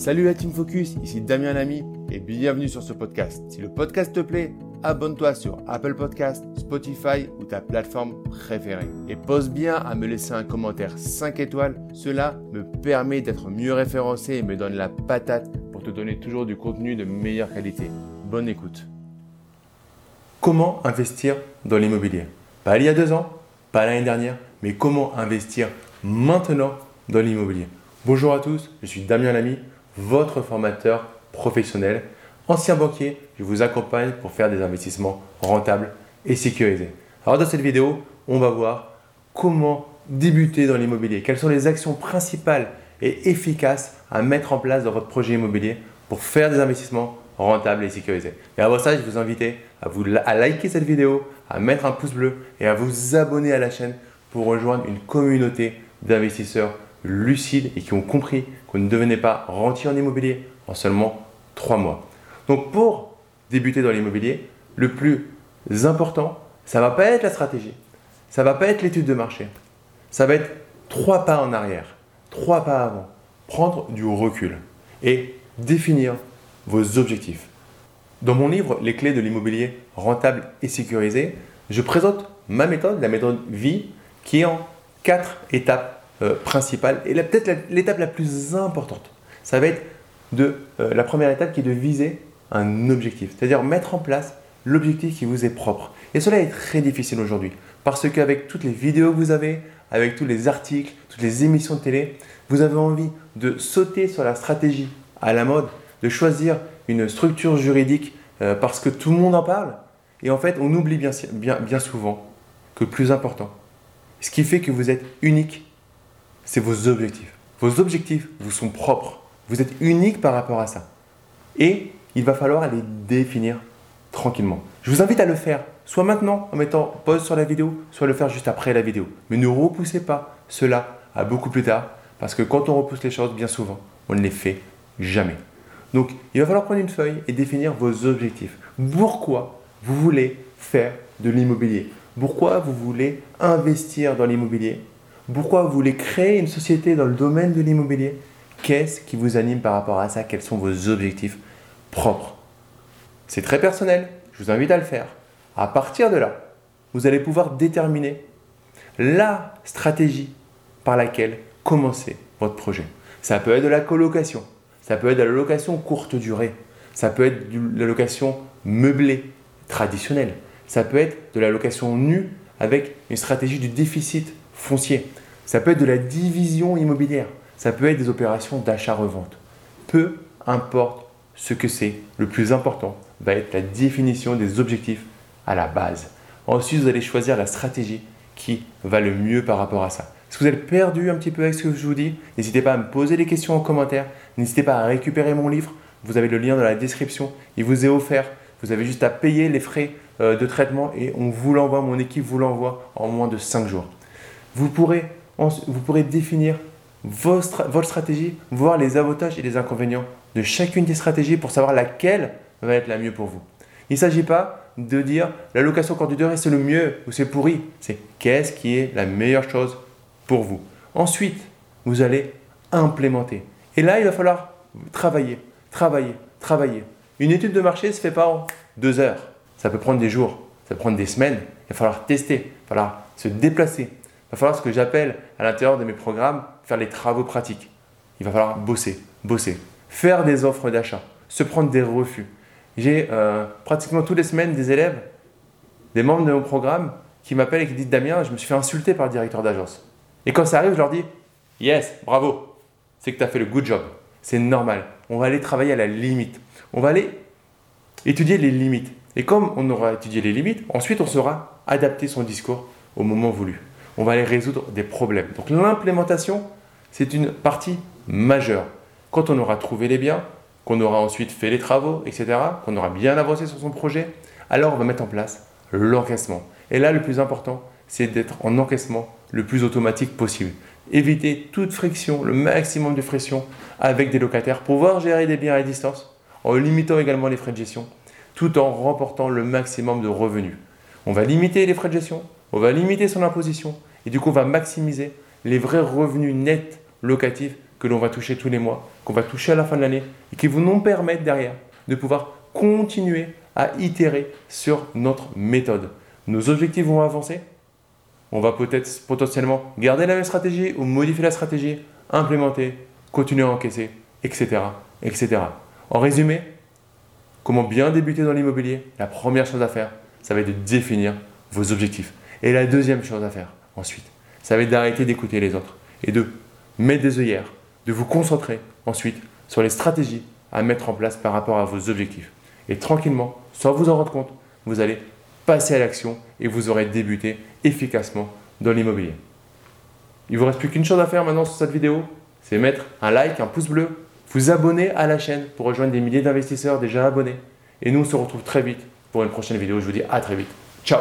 Salut la Team Focus, ici Damien Lamy et bienvenue sur ce podcast. Si le podcast te plaît, abonne-toi sur Apple Podcast, Spotify ou ta plateforme préférée. Et pose bien à me laisser un commentaire 5 étoiles, cela me permet d'être mieux référencé et me donne la patate pour te donner toujours du contenu de meilleure qualité. Bonne écoute. Comment investir dans l'immobilier? Pas il y a deux ans, pas l'année dernière, mais comment investir maintenant dans l'immobilier? Bonjour à tous, je suis Damien Lamy votre formateur professionnel. Ancien banquier, je vous accompagne pour faire des investissements rentables et sécurisés. Alors dans cette vidéo, on va voir comment débuter dans l'immobilier, quelles sont les actions principales et efficaces à mettre en place dans votre projet immobilier pour faire des investissements rentables et sécurisés. Et avant ça, je vous invite à, vous, à liker cette vidéo, à mettre un pouce bleu et à vous abonner à la chaîne pour rejoindre une communauté d'investisseurs lucides et qui ont compris qu'on ne devenait pas rentier en immobilier en seulement trois mois. Donc pour débuter dans l'immobilier, le plus important, ça va pas être la stratégie, ça va pas être l'étude de marché, ça va être trois pas en arrière, trois pas avant, prendre du recul et définir vos objectifs. Dans mon livre Les clés de l'immobilier rentable et sécurisé, je présente ma méthode, la méthode vie, qui est en quatre étapes euh, principale et peut-être l'étape la plus importante. Ça va être de euh, la première étape qui est de viser un objectif, c'est-à-dire mettre en place l'objectif qui vous est propre. Et cela est très difficile aujourd'hui parce qu'avec toutes les vidéos que vous avez, avec tous les articles, toutes les émissions de télé, vous avez envie de sauter sur la stratégie à la mode, de choisir une structure juridique euh, parce que tout le monde en parle. Et en fait, on oublie bien, bien, bien souvent que le plus important, ce qui fait que vous êtes unique c'est vos objectifs. Vos objectifs vous sont propres. Vous êtes unique par rapport à ça. Et il va falloir les définir tranquillement. Je vous invite à le faire, soit maintenant en mettant pause sur la vidéo, soit le faire juste après la vidéo. Mais ne repoussez pas cela à beaucoup plus tard, parce que quand on repousse les choses, bien souvent, on ne les fait jamais. Donc, il va falloir prendre une feuille et définir vos objectifs. Pourquoi vous voulez faire de l'immobilier? Pourquoi vous voulez investir dans l'immobilier? Pourquoi vous voulez créer une société dans le domaine de l'immobilier? Qu'est-ce qui vous anime par rapport à ça? Quels sont vos objectifs propres? C'est très personnel, je vous invite à le faire. À partir de là, vous allez pouvoir déterminer la stratégie par laquelle commencer votre projet. Ça peut être de la colocation, ça peut être de la location courte durée, ça peut être de la location meublée traditionnelle, ça peut être de la location nue avec une stratégie du déficit foncier. Ça peut être de la division immobilière. Ça peut être des opérations d'achat-revente. Peu importe ce que c'est, le plus important va être la définition des objectifs à la base. Ensuite, vous allez choisir la stratégie qui va le mieux par rapport à ça. Si vous êtes perdu un petit peu avec ce que je vous dis, n'hésitez pas à me poser des questions en commentaire. N'hésitez pas à récupérer mon livre. Vous avez le lien dans la description. Il vous est offert. Vous avez juste à payer les frais euh, de traitement et on vous l'envoie, mon équipe vous l'envoie en moins de 5 jours. Vous pourrez, vous pourrez définir votre stratégie, voir les avantages et les inconvénients de chacune des stratégies pour savoir laquelle va être la mieux pour vous. Il ne s'agit pas de dire la location courte durée c'est le mieux ou c'est pourri. C'est qu'est-ce qui est la meilleure chose pour vous. Ensuite, vous allez implémenter. Et là, il va falloir travailler, travailler, travailler. Une étude de marché ne se fait pas en deux heures. Ça peut prendre des jours, ça peut prendre des semaines. Il va falloir tester, il va falloir se déplacer, va falloir ce que j'appelle à l'intérieur de mes programmes faire les travaux pratiques. Il va falloir bosser, bosser, faire des offres d'achat, se prendre des refus. J'ai euh, pratiquement toutes les semaines des élèves, des membres de mon programme qui m'appellent et qui disent Damien, je me suis fait insulter par le directeur d'agence. Et quand ça arrive, je leur dis Yes, bravo, c'est que tu as fait le good job. C'est normal. On va aller travailler à la limite. On va aller étudier les limites. Et comme on aura étudié les limites, ensuite on saura adapter son discours au moment voulu on va aller résoudre des problèmes. Donc l'implémentation, c'est une partie majeure. Quand on aura trouvé les biens, qu'on aura ensuite fait les travaux, etc., qu'on aura bien avancé sur son projet, alors on va mettre en place l'encaissement. Et là, le plus important, c'est d'être en encaissement le plus automatique possible. Éviter toute friction, le maximum de friction avec des locataires, pouvoir gérer des biens à distance, en limitant également les frais de gestion, tout en remportant le maximum de revenus. On va limiter les frais de gestion, on va limiter son imposition, et du coup, on va maximiser les vrais revenus nets locatifs que l'on va toucher tous les mois, qu'on va toucher à la fin de l'année et qui vont nous permettre derrière de pouvoir continuer à itérer sur notre méthode. Nos objectifs vont avancer. On va peut-être potentiellement garder la même stratégie ou modifier la stratégie, implémenter, continuer à encaisser, etc. etc. En résumé, comment bien débuter dans l'immobilier La première chose à faire, ça va être de définir vos objectifs. Et la deuxième chose à faire ensuite, ça va être d'arrêter d'écouter les autres et de mettre des œillères, de vous concentrer ensuite sur les stratégies à mettre en place par rapport à vos objectifs. Et tranquillement, sans vous en rendre compte, vous allez passer à l'action et vous aurez débuté efficacement dans l'immobilier. Il vous reste plus qu'une chose à faire maintenant sur cette vidéo, c'est mettre un like, un pouce bleu, vous abonner à la chaîne pour rejoindre des milliers d'investisseurs déjà abonnés. Et nous, on se retrouve très vite pour une prochaine vidéo. Je vous dis à très vite. Ciao